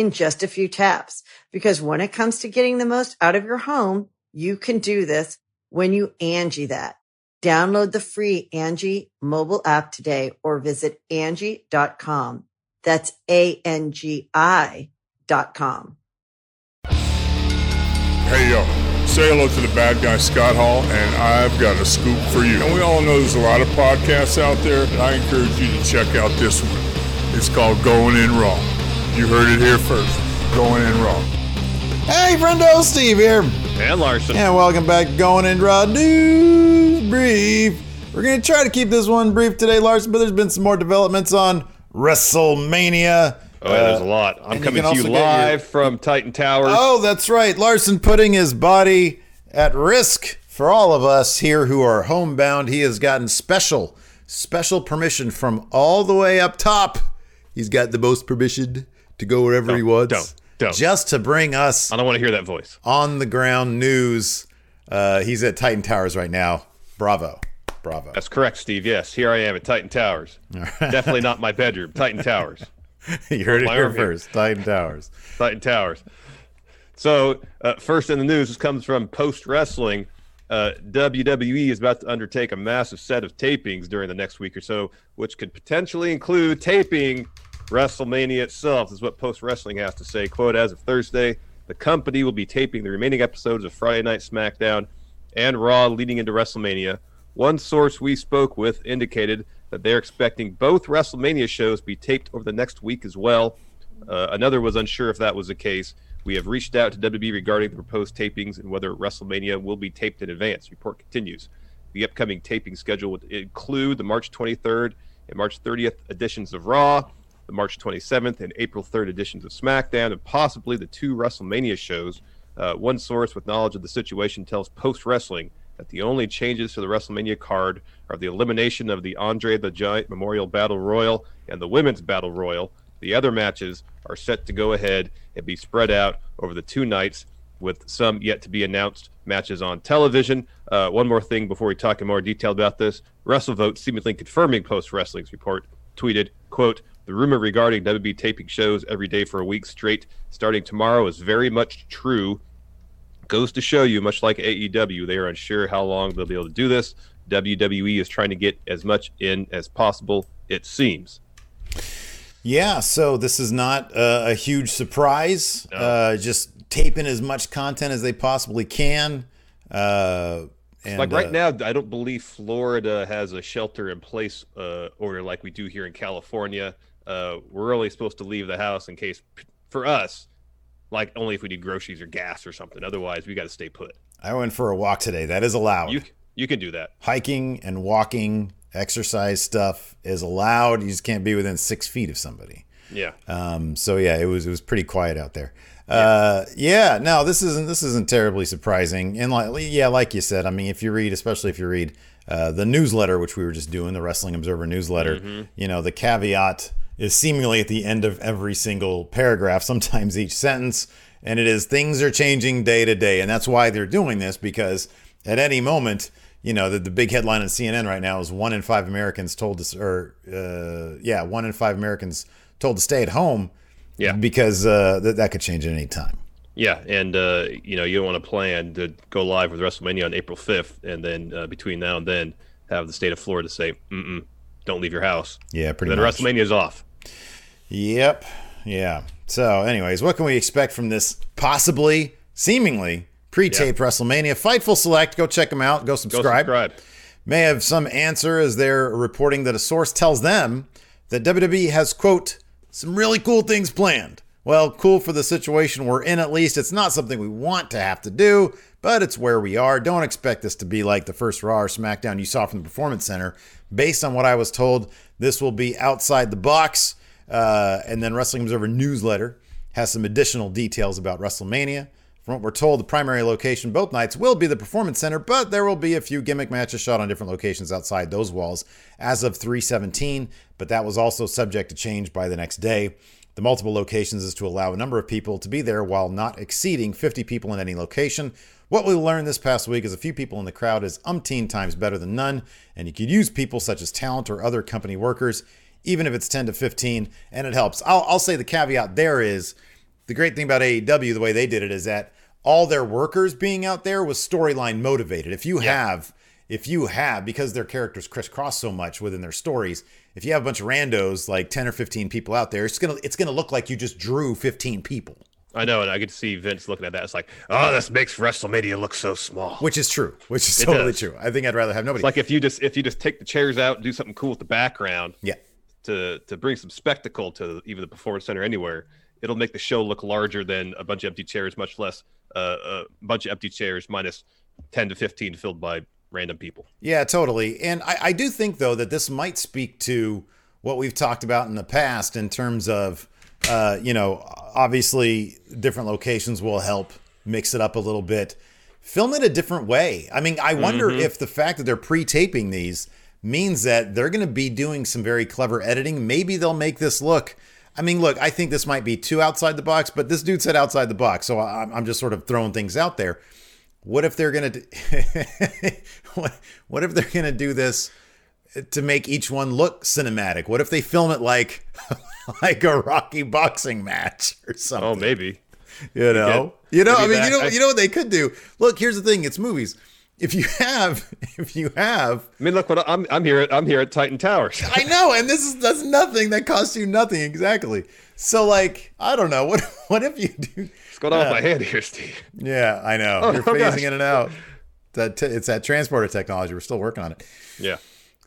in just a few taps. Because when it comes to getting the most out of your home, you can do this when you Angi that. Download the free Angi mobile app today or visit Angi.com. That's A-N-G-I dot com. Hey yo, say hello to the bad guy Scott Hall, and I've got a scoop for you. And we all know there's a lot of podcasts out there, but I encourage you to check out this one. It's called Going In Raw. You heard it here first. Going in raw. Hey, friendo, Steve here. And Larson. And welcome back to Going in Raw News Brief. We're going to try to keep this one brief today, Larson, but there's been some more developments on WrestleMania. Oh, yeah, there's a uh, lot. I'm and coming you to you can also get your- live from Titan Towers. Oh, that's right. Larson putting his body at risk for all of us here who are homebound. He has gotten special, special permission from all the way up top. He's got the most permission to go wherever he Don't, wants. don't, don't. Just to bring us I don't want to hear that voice. on the ground news. Uh, he's at Titan Towers right now. Bravo. Bravo. That's correct, Steve. Yes, here I am at Titan Towers. Definitely not my bedroom. Titan Towers. you heard it here arm here. first. Titan Towers. Titan Towers. So, uh, first in the news, this comes from Post Wrestling. Uh, WWE is about to undertake a massive set of tapings during the next week or so, which could potentially include taping WrestleMania itself, is what Post Wrestling has to say. Quote As of Thursday, the company will be taping the remaining episodes of Friday Night SmackDown and Raw leading into WrestleMania. One source we spoke with indicated that they're expecting both WrestleMania shows be taped over the next week as well. Uh, another was unsure if that was the case. We have reached out to WWE regarding the proposed tapings and whether WrestleMania will be taped in advance. Report continues. The upcoming taping schedule would include the March 23rd and March 30th editions of Raw, the March 27th and April 3rd editions of SmackDown, and possibly the two WrestleMania shows. Uh, one source with knowledge of the situation tells Post Wrestling that the only changes to the WrestleMania card are the elimination of the Andre the Giant Memorial Battle Royal and the Women's Battle Royal. The other matches are set to go ahead and be spread out over the two nights, with some yet to be announced matches on television. Uh, one more thing before we talk in more detail about this: WrestleVote, seemingly confirming Post Wrestling's report, tweeted, "quote The rumor regarding WB taping shows every day for a week straight, starting tomorrow, is very much true." goes to show you, much like AEW, they are unsure how long they'll be able to do this. WWE is trying to get as much in as possible, it seems. Yeah, so this is not uh, a huge surprise. Uh, just taping as much content as they possibly can. Uh, and, like right uh, now, I don't believe Florida has a shelter in place uh, order like we do here in California. Uh, we're only supposed to leave the house in case, for us, like only if we need groceries or gas or something. Otherwise, we got to stay put. I went for a walk today. That is allowed. You you can do that. Hiking and walking, exercise stuff is allowed. You just can't be within six feet of somebody. Yeah. Um, so yeah, it was it was pretty quiet out there. Uh, yeah, no, this isn't this isn't terribly surprising. And like yeah, like you said, I mean, if you read, especially if you read uh, the newsletter, which we were just doing, the Wrestling Observer newsletter, you know, the caveat is seemingly at the end of every single paragraph, sometimes each sentence, and it is things are changing day to day, and that's why they're doing this because at any moment. You know, the, the big headline on CNN right now is one in five Americans told to, or uh, yeah, one in five Americans told to stay at home Yeah. because uh, th- that could change at any time. Yeah, and uh, you know you don't want to plan to go live with WrestleMania on April fifth, and then uh, between now and then have the state of Florida say, "Mm-mm, don't leave your house." Yeah, pretty then much. WrestleMania is off. Yep. Yeah. So, anyways, what can we expect from this possibly, seemingly pre-taped WrestleMania. Fightful Select, go check them out. Go subscribe. Go subscribe. subscribe. May have some answer as they're reporting that a source tells them that WWE has quote some really cool things planned. Well, cool for the situation we're in at least. It's not something we want to have to do, but it's where we are. Don't expect this to be like the first Raw or SmackDown you saw from the Performance Center. Based on what I was told, this will be outside the box. Uh, and then Wrestling Observer newsletter has some additional details about WrestleMania. From what we're told, the primary location both nights will be the Performance Center, but there will be a few gimmick matches shot on different locations outside those walls as of 317. But that was also subject to change by the next day. The multiple locations is to allow a number of people to be there while not exceeding 50 people in any location. What we learned this past week is a few people in the crowd is umpteen times better than none, and you could use people such as talent or other company workers, even if it's 10 to 15, and it helps. I'll, I'll say the caveat there is the great thing about AEW, the way they did it, is that all their workers being out there was storyline motivated. If you have, if you have, because their characters crisscross so much within their stories, if you have a bunch of randos, like 10 or 15 people out there, it's gonna it's gonna look like you just drew 15 people. I know, and I could see Vince looking at that. It's like, oh, this makes WrestleMania look so small. Which is true. Which is It totally does. true. I think I'd rather have nobody. It's like if you just if you just take the chairs out and do something cool with the background yeah. To to bring some spectacle to even the performance center anywhere, it'll make the show look larger than a bunch of empty chairs, much less uh, a bunch of empty chairs minus ten to fifteen filled by random people. Yeah, totally. And I, I do think though that this might speak to what we've talked about in the past in terms of, uh, you know, obviously different locations will help mix it up a little bit. Film it a different way. I mean, I wonder if the fact that they're pre-taping these means that they're going to be doing some very clever editing. Maybe they'll make this look. I mean, look, I think this might be too outside the box, but this dude said outside the box, so I'm, I'm just sort of throwing things out there. What if they're gonna? Do, what, what if they're gonna do this to make each one look cinematic? What if they film it like like a Rocky boxing match or something? Oh, maybe. you know, could. you know. I mean, you know, I- you know what they could do. Look, here's the thing: it's movies. If you have, if you have, I mean, look what I'm I'm here at I'm here at Titan Towers. I know, and this is that's nothing that costs you nothing exactly. So, like, I don't know. What what if you do? What's going on with my hand here, Steve? Yeah, I know. Oh, You're oh, phasing gosh. in and out. That t- it's that transporter technology. We're still working on it. Yeah.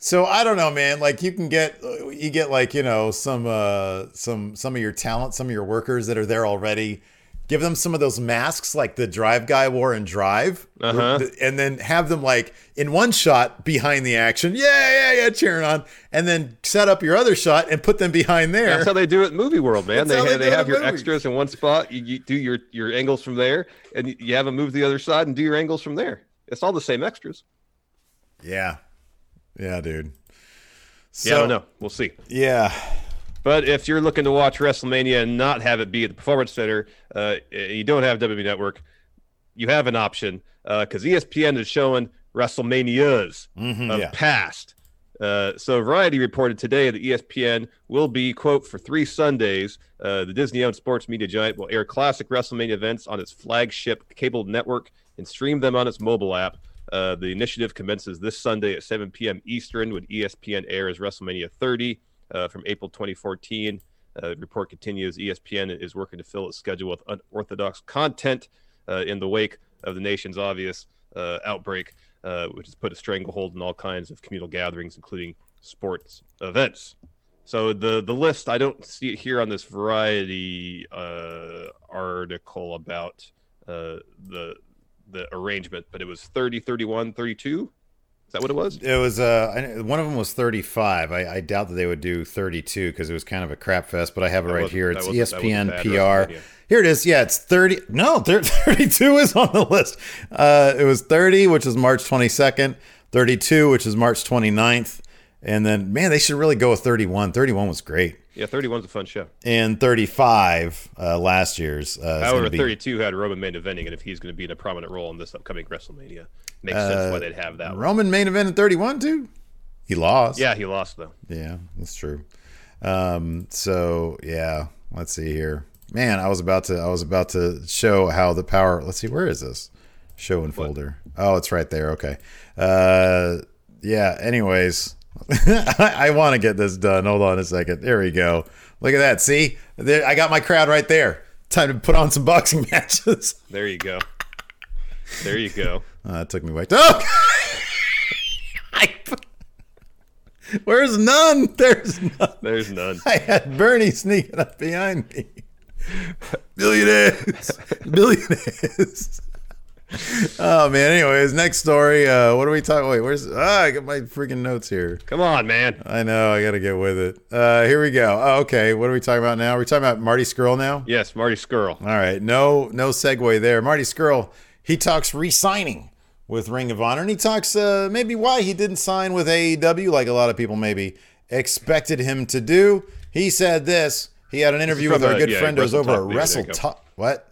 So I don't know, man. Like you can get you get like you know some uh some some of your talent, some of your workers that are there already. Give them some of those masks like the Drive guy wore in Drive, Uh-huh. and then have them like in one shot behind the action, yeah, yeah, yeah, cheering on, and then set up your other shot and put them behind there. That's how they do it in movie world, man. That's They they have, they have your movies. extras in one spot. You, you do your your angles from there, and you- you have them move to the other side and do your angles from there. It's all the same extras. yeah, yeah, dude. So, Yeah, I don't know. We'll see. Yeah, But if you're looking to watch WrestleMania and not have it be at the Performance Center, uh, you don't have WWE Network, you have an option because ESPN is showing WrestleManias Mhm, of yeah. past. Uh, so Variety reported today that ESPN will be quote for three Sundays. Uh, the Disney-owned sports media giant will air classic WrestleMania events on its flagship cable network and stream them on its mobile app. Uh, the initiative commences this Sunday at 7 p.m. Eastern when ESPN airs WrestleMania 30 uh, from April 2014. Uh, the report continues ESPN is working to fill its schedule with unorthodox content uh, in the wake of the nation's obvious uh, outbreak, uh, which has put a stranglehold on all kinds of communal gatherings, including sports events. So the the list I don't see it here on this Variety uh, article about uh, the the arrangement, but it was 30, 31, 32. That what it was? It was uh one of them was 35. I, I doubt that they would do 32 because it was kind of a crap fest. But I have it That right here. It's ESPN PR. Here it is. Yeah, it's 30. No, 32 is on the list. Uh, it was 30, which is March 22nd. 32, which is March 29th. And then, man, they should really go with 31. 31 was great. Yeah, 31's a fun show. And 35, uh, last year's. Uh, However, be- 32 had Roman main eventing, and if he's going to be in a prominent role in this upcoming WrestleMania, makes sense why they'd have that. one. Roman main event in 31 too. He lost. Yeah, he lost though. Yeah, that's true. Um, so yeah, let's see here. Man, I was about to I was about to show how the power let's see, where is this? Show and folder. Oh, it's right there. Okay. Uh yeah, anyways. I, I want to get this done. Hold on a second. There we go. Look at that. See? There, I got my crowd right there. Time to put on some boxing matches. There you go. There you go. Oh, that took me way. Oh! Where's none? There's none. There's none. I had Bernie sneaking up behind me. Billionaires. Billionaires. oh man. Anyways, next story. Uh, what are we talking? Wait, where's? Ah, I got my freaking notes here. Come on, man. I know. I got to get with it. Uh, here we go. Oh, okay. What are we talking about now? Are we talking about Marty Scurll now? Yes, Marty Scurll. All right. No, no segue there. Marty Scurll. He talks re-signing with Ring of Honor, and he talks uh, maybe why he didn't sign with AEW, like a lot of people maybe expected him to do. He said this. He had an interview with our good yeah, friend who's over at Wrestle there. Talk. What?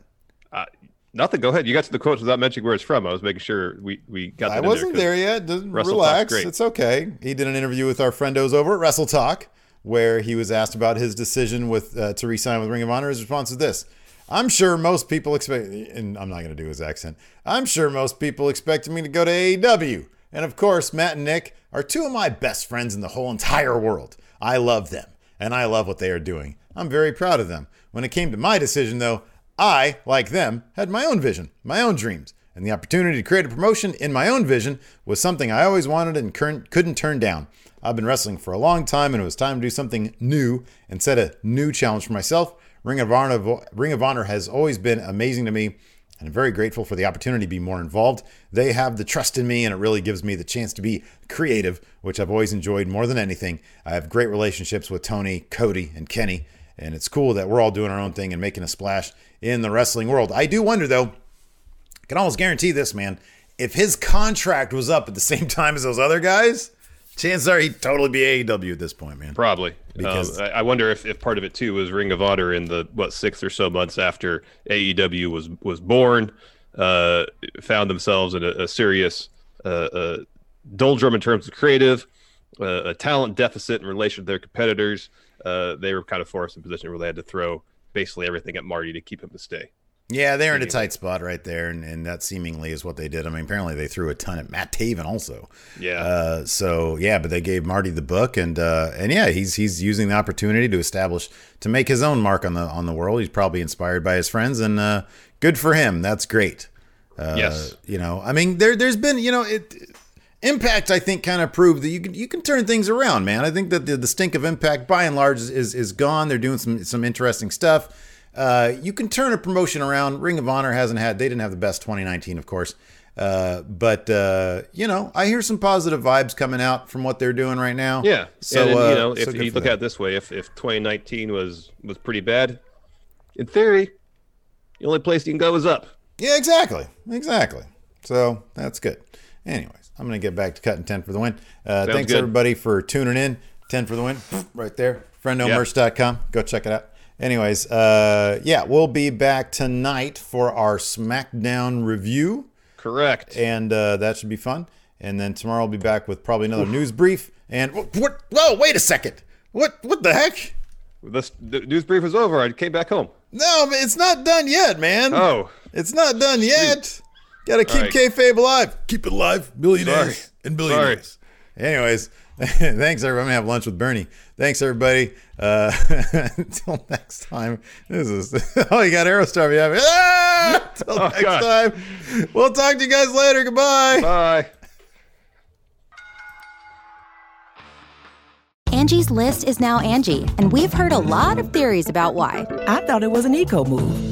Uh, nothing. Go ahead. You got to the quotes without mentioning where it's from. I was making sure we, we got that I wasn't there yet. Just Wrestle relax. It's okay. He did an interview with our friendos over at Wrestle Talk, where he was asked about his decision with uh, to re-sign with Ring of Honor. His response is this: "I'm sure most people expect, and I'm not going to do his accent. I'm sure most people expected me to go to AEW, and of course, Matt and Nick are two of my best friends in the whole entire world. I love them, and I love what they are doing. I'm very proud of them. When it came to my decision, though." I, like them, had my own vision, my own dreams, and the opportunity to create a promotion in my own vision was something I always wanted and couldn't turn down. I've been wrestling for a long time, and it was time to do something new and set a new challenge for myself. Ring of Honor, Ring of Honor has always been amazing to me, and I'm very grateful for the opportunity to be more involved. They have the trust in me, and it really gives me the chance to be creative, which I've always enjoyed more than anything. I have great relationships with Tony, Cody, and Kenny, and it's cool that we're all doing our own thing and making a splash in the wrestling world. I do wonder, though, I can almost guarantee this, man. If his contract was up at the same time as those other guys, chances are he'd totally be AEW at this point, man. Probably. Because- um, I, I wonder if, if part of it too was Ring of Honor in the what six or so months after AEW was was born, uh, found themselves in a, a serious uh, uh, doldrum in terms of creative, uh, a talent deficit in relation to their competitors. Uh, they were kind of forced in a position where they had to throw basically everything at Marty to keep him to stay. Yeah, they're in a tight spot right there, and, and that seemingly is what they did. I mean, apparently they threw a ton at Matt Taven also. Yeah. Uh, so yeah, but they gave Marty the book, and uh, and yeah, he's he's using the opportunity to establish to make his own mark on the on the world. He's probably inspired by his friends, and uh, good for him. That's great. Uh, Yes. You know, I mean, there there's been you know it. Impact, I think, kind of proved that you can you can turn things around, man. I think that the, the stink of Impact, by and large, is, is is gone. They're doing some some interesting stuff. Uh, you can turn a promotion around. Ring of Honor hasn't had they didn't have the best 2019, of course, uh, but uh, you know I hear some positive vibes coming out from what they're doing right now. Yeah. So and, uh, you know, so if good you look them. at it this way, if if 2019 was was pretty bad, in theory, the only place you can go is up. Yeah, exactly. Exactly. So that's good. Anyways, I'm going to get back to cutting 10 for the win. Uh, thanks, good. everybody, for tuning in. 10 for the win, right there. FriendNoMerch.com. Go check it out. Anyways, uh, yeah, we'll be back tonight for our SmackDown review, Correct. and uh, that should be fun. And then tomorrow I'll be back with probably another news brief. And what? what whoa, wait a second. What? What the heck? This the news brief is over. I came back home. No, it's not done yet, man. Oh, It's not done yet. Got to keep right. kayfabe alive. Keep it alive. Billionaires Sorry. and billionaires. Anyways, thanks everybody. I'm gonna have lunch with Bernie. Thanks everybody. Uh, until next time. This is oh you got Aerostar behind me. Ah! Until Oh, next God. time. We'll talk to you guys later. Goodbye. bye. Angie's list is now Angi, and we've heard a lot of theories about why. I thought it was an eco move.